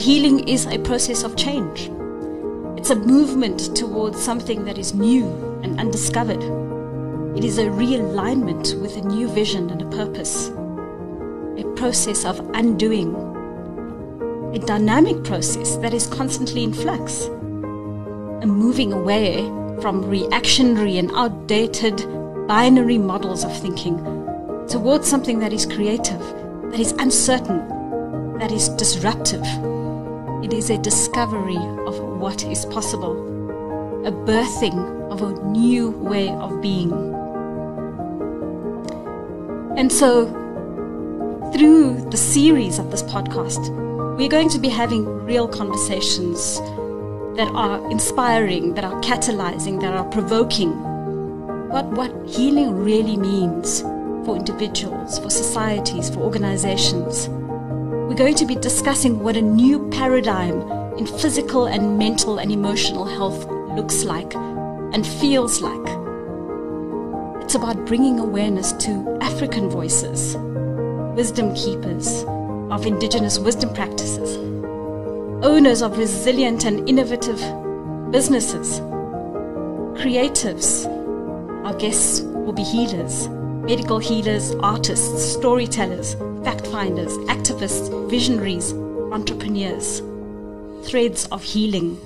Healing is a process of change. It's a movement towards something that is new and undiscovered. It is a realignment with a new vision and a purpose. A process of undoing. A dynamic process that is constantly in flux. A moving away from reactionary and outdated binary models of thinking towards something that is creative, that is uncertain, that is disruptive. It is a discovery of what is possible, a birthing of a new way of being. And so, through the series of this podcast, we're going to be having real conversations that are inspiring, that are catalyzing, that are provoking. What, what healing really means for individuals, for societies, for organizations. We're going to be discussing what a new paradigm in physical and mental and emotional health looks like and feels like. It's about bringing awareness to African voices, wisdom keepers of indigenous wisdom practices, owners of resilient and innovative businesses, creatives. Our guests will be healers, medical healers, artists, storytellers, fact finders, activists, visionaries, entrepreneurs. Threads of healing.